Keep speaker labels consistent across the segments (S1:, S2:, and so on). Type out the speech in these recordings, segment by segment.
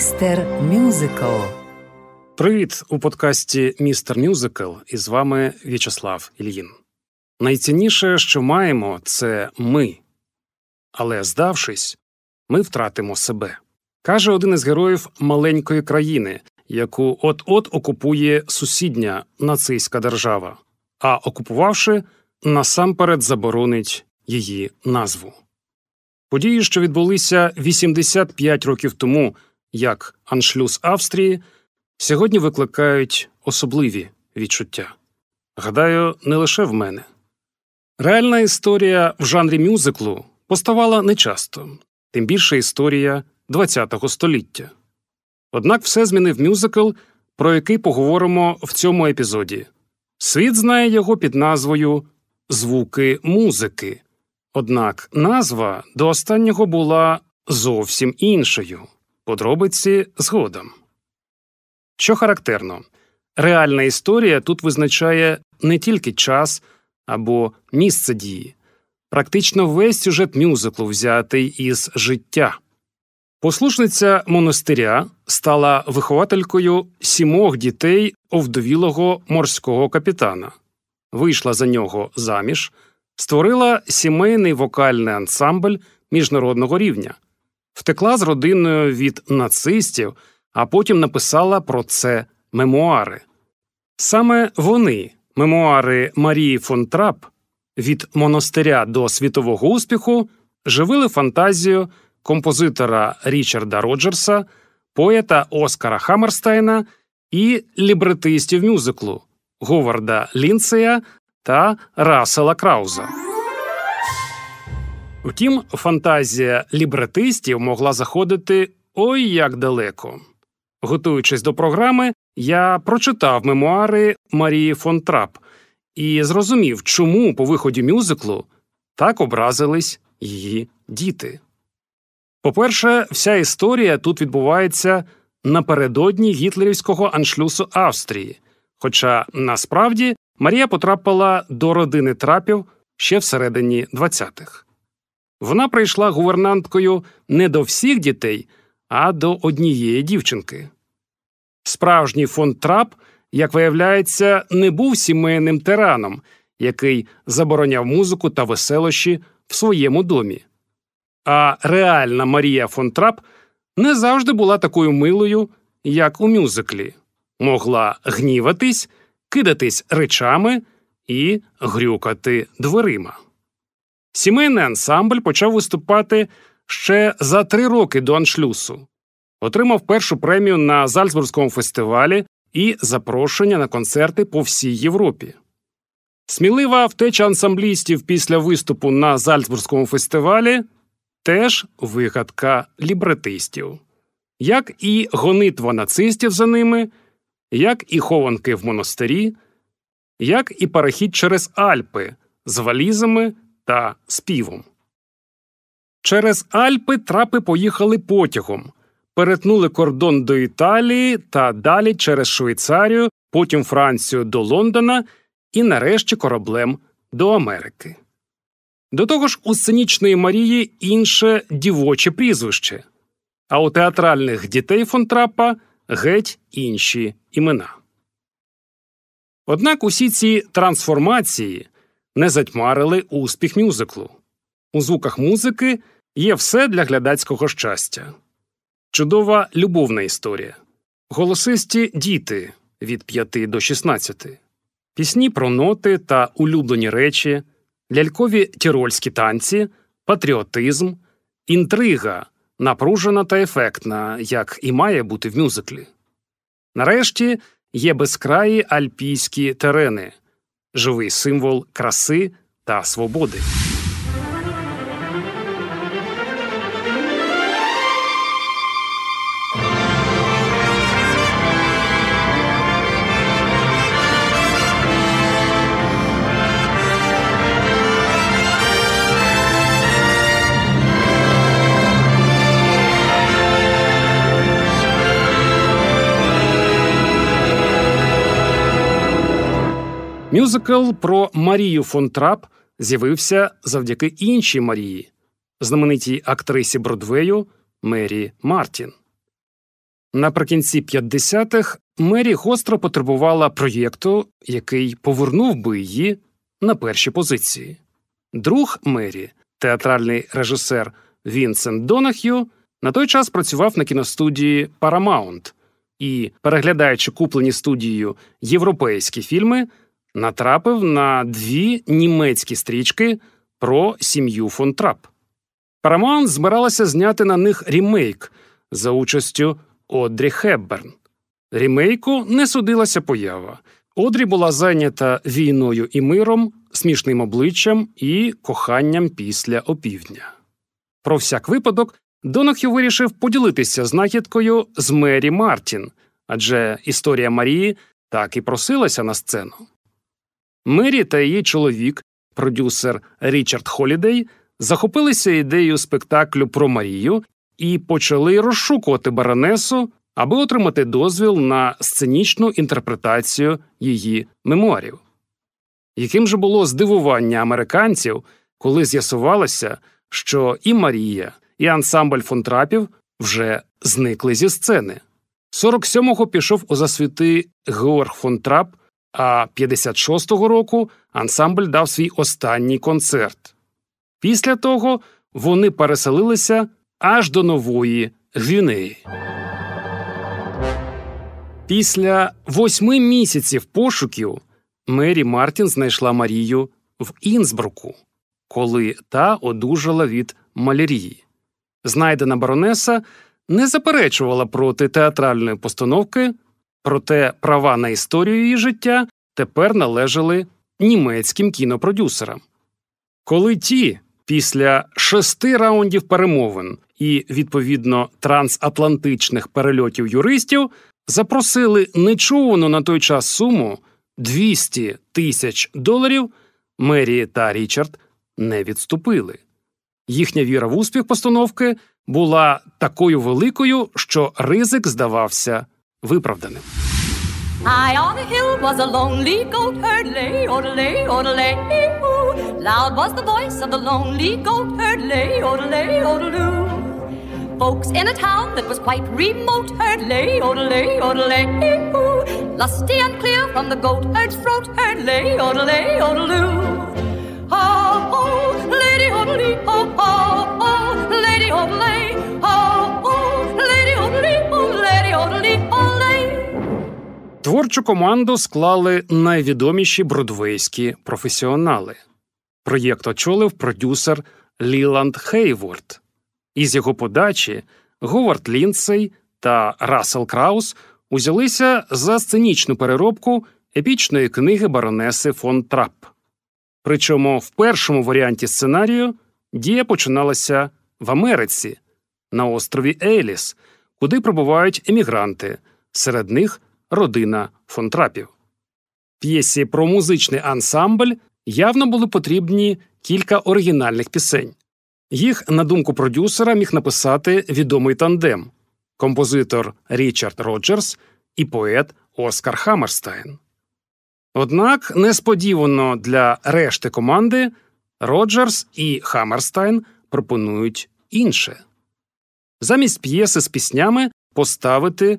S1: Містер Мюзикл.
S2: Привіт у подкасті Містер Мюзикл і з вами В'ячеслав Ільїн. Найцінніше, що маємо, це ми. Але здавшись, ми втратимо себе. Каже один із героїв маленької країни, яку от-от окупує сусідня нацистська держава, а окупувавши, насамперед заборонить її назву. Події, що відбулися 85 років тому, як аншлюз Австрії, сьогодні викликають особливі відчуття. Гадаю, не лише в мене. Реальна історія в жанрі мюзиклу поставала нечасто, тим більше історія ХХ століття. Однак все змінив мюзикл, про який поговоримо в цьому епізоді. Світ знає його під назвою Звуки музики. Однак назва до останнього була зовсім іншою. Подробиці згодом. Що характерно, реальна історія тут визначає не тільки час або місце дії, практично весь сюжет мюзиклу взятий із життя. Послушниця монастиря стала вихователькою сімох дітей овдовілого морського капітана, вийшла за нього заміж, створила сімейний вокальний ансамбль міжнародного рівня, втекла з родиною від нацистів, а потім написала про це мемуари. Саме вони, мемуари Марії фон Трап, від монастиря до світового успіху, живили фантазію композитора Річарда Роджерса, поета Оскара Хаммерстайна і лібретистів мюзиклу Говарда Лінцея та Рассела Крауза. Втім, фантазія лібретистів могла заходити ой як далеко. Готуючись до програми, я прочитав мемуари Марії фон Трап і зрозумів, чому по виході мюзиклу так образились її діти. По-перше, вся історія тут відбувається напередодні гітлерівського аншлюсу Австрії, хоча насправді Марія потрапила до родини трапів ще всередині 20-х. Вона прийшла гувернанткою не до всіх дітей, а до однієї дівчинки. Справжній фон трап, як виявляється, не був сімейним тираном, який забороняв музику та веселощі в своєму домі. А реальна Марія фон Трап не завжди була такою милою, як у мюзиклі, могла гніватись, кидатись речами і грюкати дверима. Сімейний ансамбль почав виступати ще за три роки до аншлюсу, отримав першу премію на Зальцбурзькому фестивалі і запрошення на концерти по всій Європі. Смілива втеча ансамблістів після виступу на Зальцбурзькому фестивалі теж вигадка лібретистів, як і гонитва нацистів за ними, як і хованки в монастирі, як і перехід через Альпи з валізами та співом. Через Альпи трапи поїхали потягом, перетнули кордон до Італії та далі через Швейцарію, потім Францію до Лондона і нарешті кораблем до Америки. До того ж, у сценічної Марії інше дівоче прізвище, а у театральних дітей фон Трапа геть інші імена. Однак усі ці трансформації не затьмарили успіх мюзиклу. У звуках музики є все для глядацького щастя. Чудова любовна історія, голосисті діти від 5 до 16, пісні про ноти та улюблені речі, лялькові тірольські танці, патріотизм, інтрига, напружена та ефектна, як і має бути в мюзиклі. Нарешті є безкраї альпійські терени, живий символ краси та свободи. Мюзикл про Марію фон Трап з'явився завдяки іншій Марії, знаменитій актрисі Бродвею Мері Мартін. Наприкінці 50-х Мері гостро потребувала проєкту, який повернув би її на перші позиції. Друг Мері, театральний режисер Вінсент Донах'ю, на той час працював на кіностудії Paramount і, переглядаючи куплені студією європейські фільми, натрапив на дві німецькі стрічки про сім'ю фон Трап. Paramount збиралася зняти на них рімейк за участю Одрі Хепберн. Рімейку не судилася поява. Одрі була зайнята війною і миром, смішним обличчям і коханням після опівдня. Про всяк випадок Донах'ю вирішив поділитися знахідкою з Мері Мартін, адже історія Марії так і просилася на сцену. Мері та її чоловік, продюсер Річард Холідей, захопилися ідеєю спектаклю про Марію і почали розшукувати баронесу, аби отримати дозвіл на сценічну інтерпретацію її мемуарів. Яким же було здивування американців, коли з'ясувалося, що і Марія, і ансамбль фонтрапів вже зникли зі сцени. 47-го пішов у засвіти Георг фон Трап, а 56-го року ансамбль дав свій останній концерт. Після того вони переселилися аж до нової Гвінеї. Після восьми місяців пошуків Мері Мартін знайшла Марію в Інсбруку, коли та одужала від малярії. Знайдена баронеса не заперечувала проти театральної постановки, проте права на історію її життя тепер належали німецьким кінопродюсерам. Коли ті після шести раундів перемовин і, відповідно, трансатлантичних перельотів юристів запросили нечувану на той час суму 200 тисяч доларів, Мері та Річард не відступили. Їхня віра в успіх постановки була такою великою, що ризик здавався виправданим.
S3: High on a hill was a lonely goat herd, lay, odelay, odelay, oo. Loud was the voice of the lonely goat herd, lay, odelay, odeloo. Folks in a town that was quite remote heard, lay, odelay, odelay, oo. Lusty and clear from the goat herd's throat, heard, lay, odelay, odeloo. Ho, ho, lady odelay,
S2: Творчу команду склали найвідоміші бродвейські професіонали. Проєкт очолив продюсер Ліланд Хейворд. Із його подачі Говард Ліндсей та Рассел Краус узялися за сценічну переробку епічної книги баронеси фон Трап. Причому в першому варіанті сценарію дія починалася в Америці на острові Еліс, куди прибувають емігранти, серед них родина фон Трапів. П'єсі про музичний ансамбль явно були потрібні кілька оригінальних пісень. Їх, на думку продюсера, міг написати відомий тандем композитор Річард Роджерс і поет Оскар Хаммерстайн. Однак несподівано для решти команди Роджерс і Хаммерстайн пропонують інше замість п'єси з піснями поставити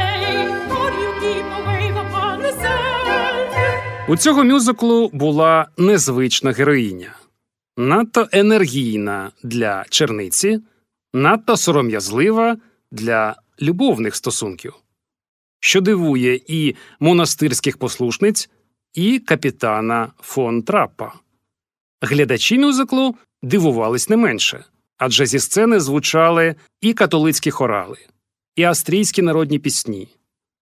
S2: У цього мюзиклу була незвична героїня, надто енергійна для черниці, надто сором'язлива для любовних стосунків, що дивує і монастирських послушниць, і капітана фон Траппа. Глядачі мюзиклу дивувались не менше, адже зі сцени звучали і католицькі хорали, і австрійські народні пісні,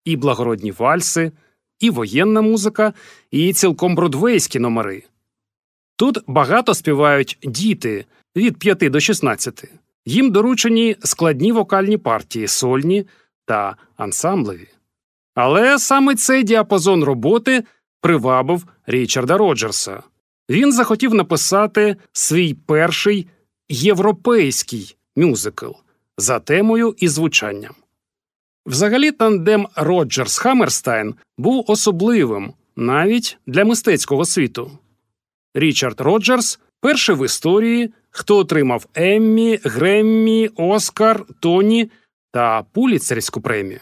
S2: і благородні вальси, і воєнна музика, і цілком бродвейські номери. Тут багато співають діти від 5 до 16. Їм доручені складні вокальні партії, сольні та ансамблеві. Але саме цей діапазон роботи привабив Річарда Роджерса. Він захотів написати свій перший європейський мюзикл за темою і звучанням. Взагалі, тандем Роджерс Хаммерстайн був особливим навіть для мистецького світу. Річард Роджерс перший в історії, хто отримав Еммі, Греммі, Оскар, Тоні та Пуліцерську премію.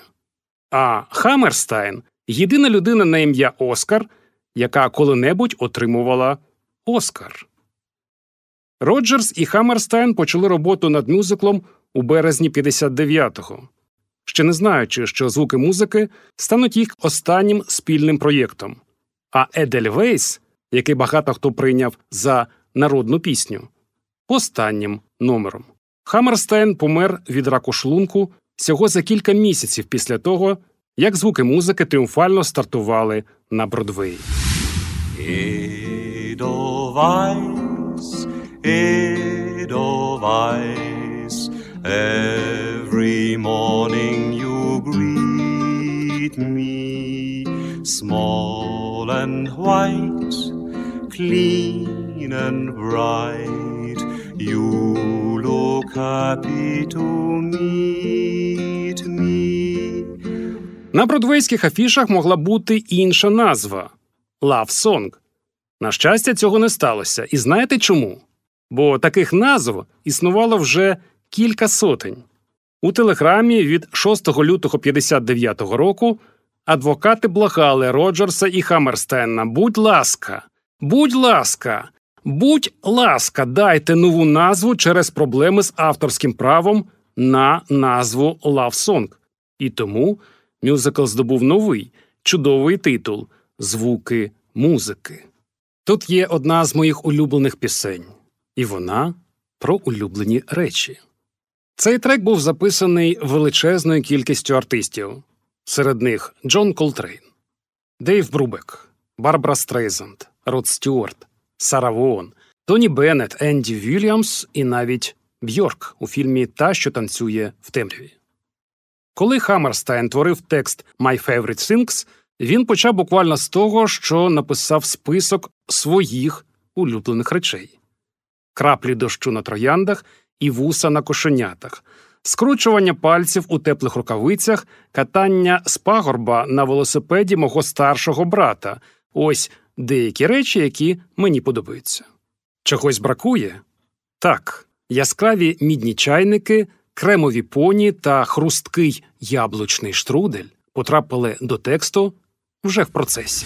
S2: А Хаммерстайн єдина людина на ім'я Оскар, яка коли-небудь отримувала Оскар. Роджерс і Хаммерстайн почали роботу над мюзиклом у березні 59-го, ще не знаючи, що звуки музики стануть їх останнім спільним проєктом. А Едельвейс, який багато хто прийняв за народну пісню, останнім номером. Хаммерстайн помер від раку шлунку всього за кілька місяців після того, як звуки музики тріумфально стартували на Бродвеї.
S4: Edelweiss, Edelweiss, every morning you greet me, small and white, clean and bright. You look happy to meet me.
S2: На бродвейських афішах могла бути інша назва Love Song. На щастя, цього не сталося. І знаєте чому? Бо таких назв існувало вже кілька сотень. У телеграмі від 6 лютого 59-го року адвокати благали Роджерса і Хаммерстайна «Будь ласка, будь ласка, будь ласка, дайте нову назву через проблеми з авторським правом на назву Love Song». І тому мюзикл здобув новий чудовий титул Звуки музики. Тут є одна з моїх улюблених пісень, і вона про улюблені речі. Цей трек був записаний величезною кількістю артистів, серед них Джон Колтрейн, Дейв Брубек, Барбара Стрейзанд, Род Стюарт, Сара Вон, Тоні Беннет, Енді Вільямс і навіть Бьорк у фільмі Та, що танцює в темряві. Коли Хаммерстайн творив текст «My Favorite Things», він почав буквально з того, що написав список своїх улюблених речей: краплі дощу на трояндах і вуса на кошенятах, скручування пальців у теплих рукавицях, катання з пагорба на велосипеді мого старшого брата. Ось деякі речі, які мені подобаються. Чогось бракує? Так, яскраві мідні чайники, кремові поні та хрусткий яблучний штрудель потрапили до тексту вже в процесі.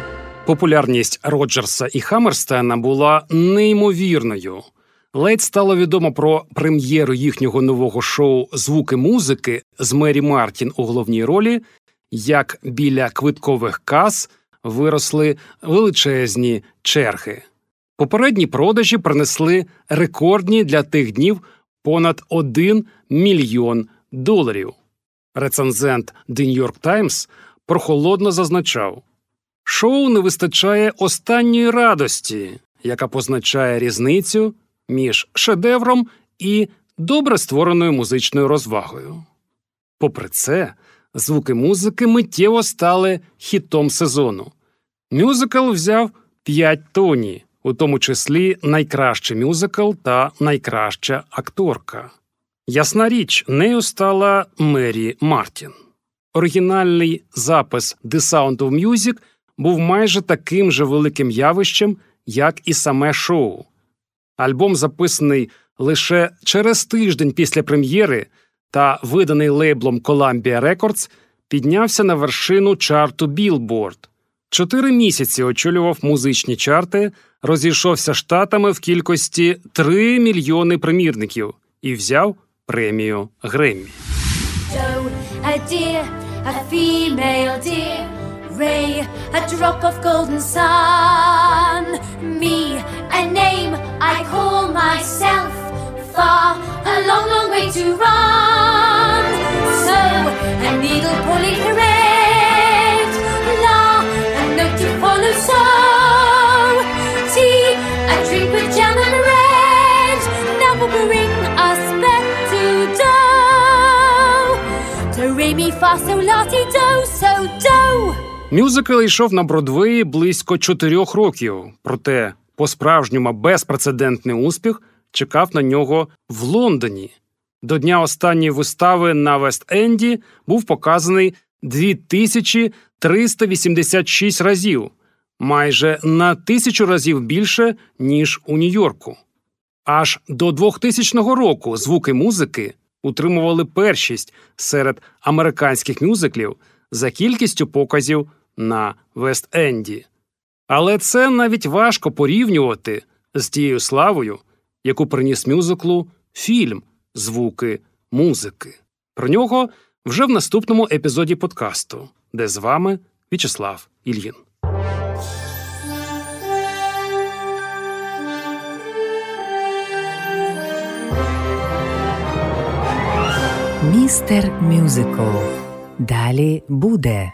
S2: Популярність Роджерса і Хаммерстена була неймовірною. Ледь стало відомо про прем'єру їхнього нового шоу Звуки музики з Мері Мартін у головній ролі, як біля квиткових кас виросли величезні черги. Попередні продажі принесли рекордні для тих днів понад 1 мільйон доларів. Рецензент The New York Times прохолодно зазначав. Шоу не вистачає останньої радості, яка позначає різницю між шедевром і добре створеною музичною розвагою. Попри це, звуки музики миттєво стали хітом сезону. Мюзикл взяв 5 тоні, у тому числі найкращий мюзикл та найкраща акторка. Ясна річ, нею стала Мері Мартін. Оригінальний запис The Sound of Music був майже таким же великим явищем, як і саме шоу. Альбом, записаний лише через тиждень після прем'єри та виданий лейблом Columbia Records, піднявся на вершину чарту Billboard. Чотири місяці очолював музичні чарти, розійшовся штатами в кількості 3 мільйони примірників і взяв премію Греммі.
S5: Joe, Ray, a drop of golden sun. Me, a name I call myself. Far, a long, long way to run. So, a needle pulling thread. La, a note to follow. So, tea, a drink with jam and bread. Now will bring us back to dough. Do, re, mi, fa, so, la, ti, do, so, do.
S2: Мюзикл йшов на Бродвеї близько чотирьох років, проте по-справжньому безпрецедентний успіх чекав на нього в Лондоні. До дня останньої вистави на Вест-Енді був показаний 2386 разів, майже на тисячу разів більше, ніж у Нью-Йорку. Аж до 2000 року звуки музики утримували першість серед американських мюзиклів за кількістю показів на Вест-Енді. Але це навіть важко порівнювати з тією славою, яку приніс мюзиклу фільм Звуки музики. Про нього вже в наступному епізоді подкасту, де з вами В'ячеслав Ільїн.
S1: Містер Мюзикл. Далі буде.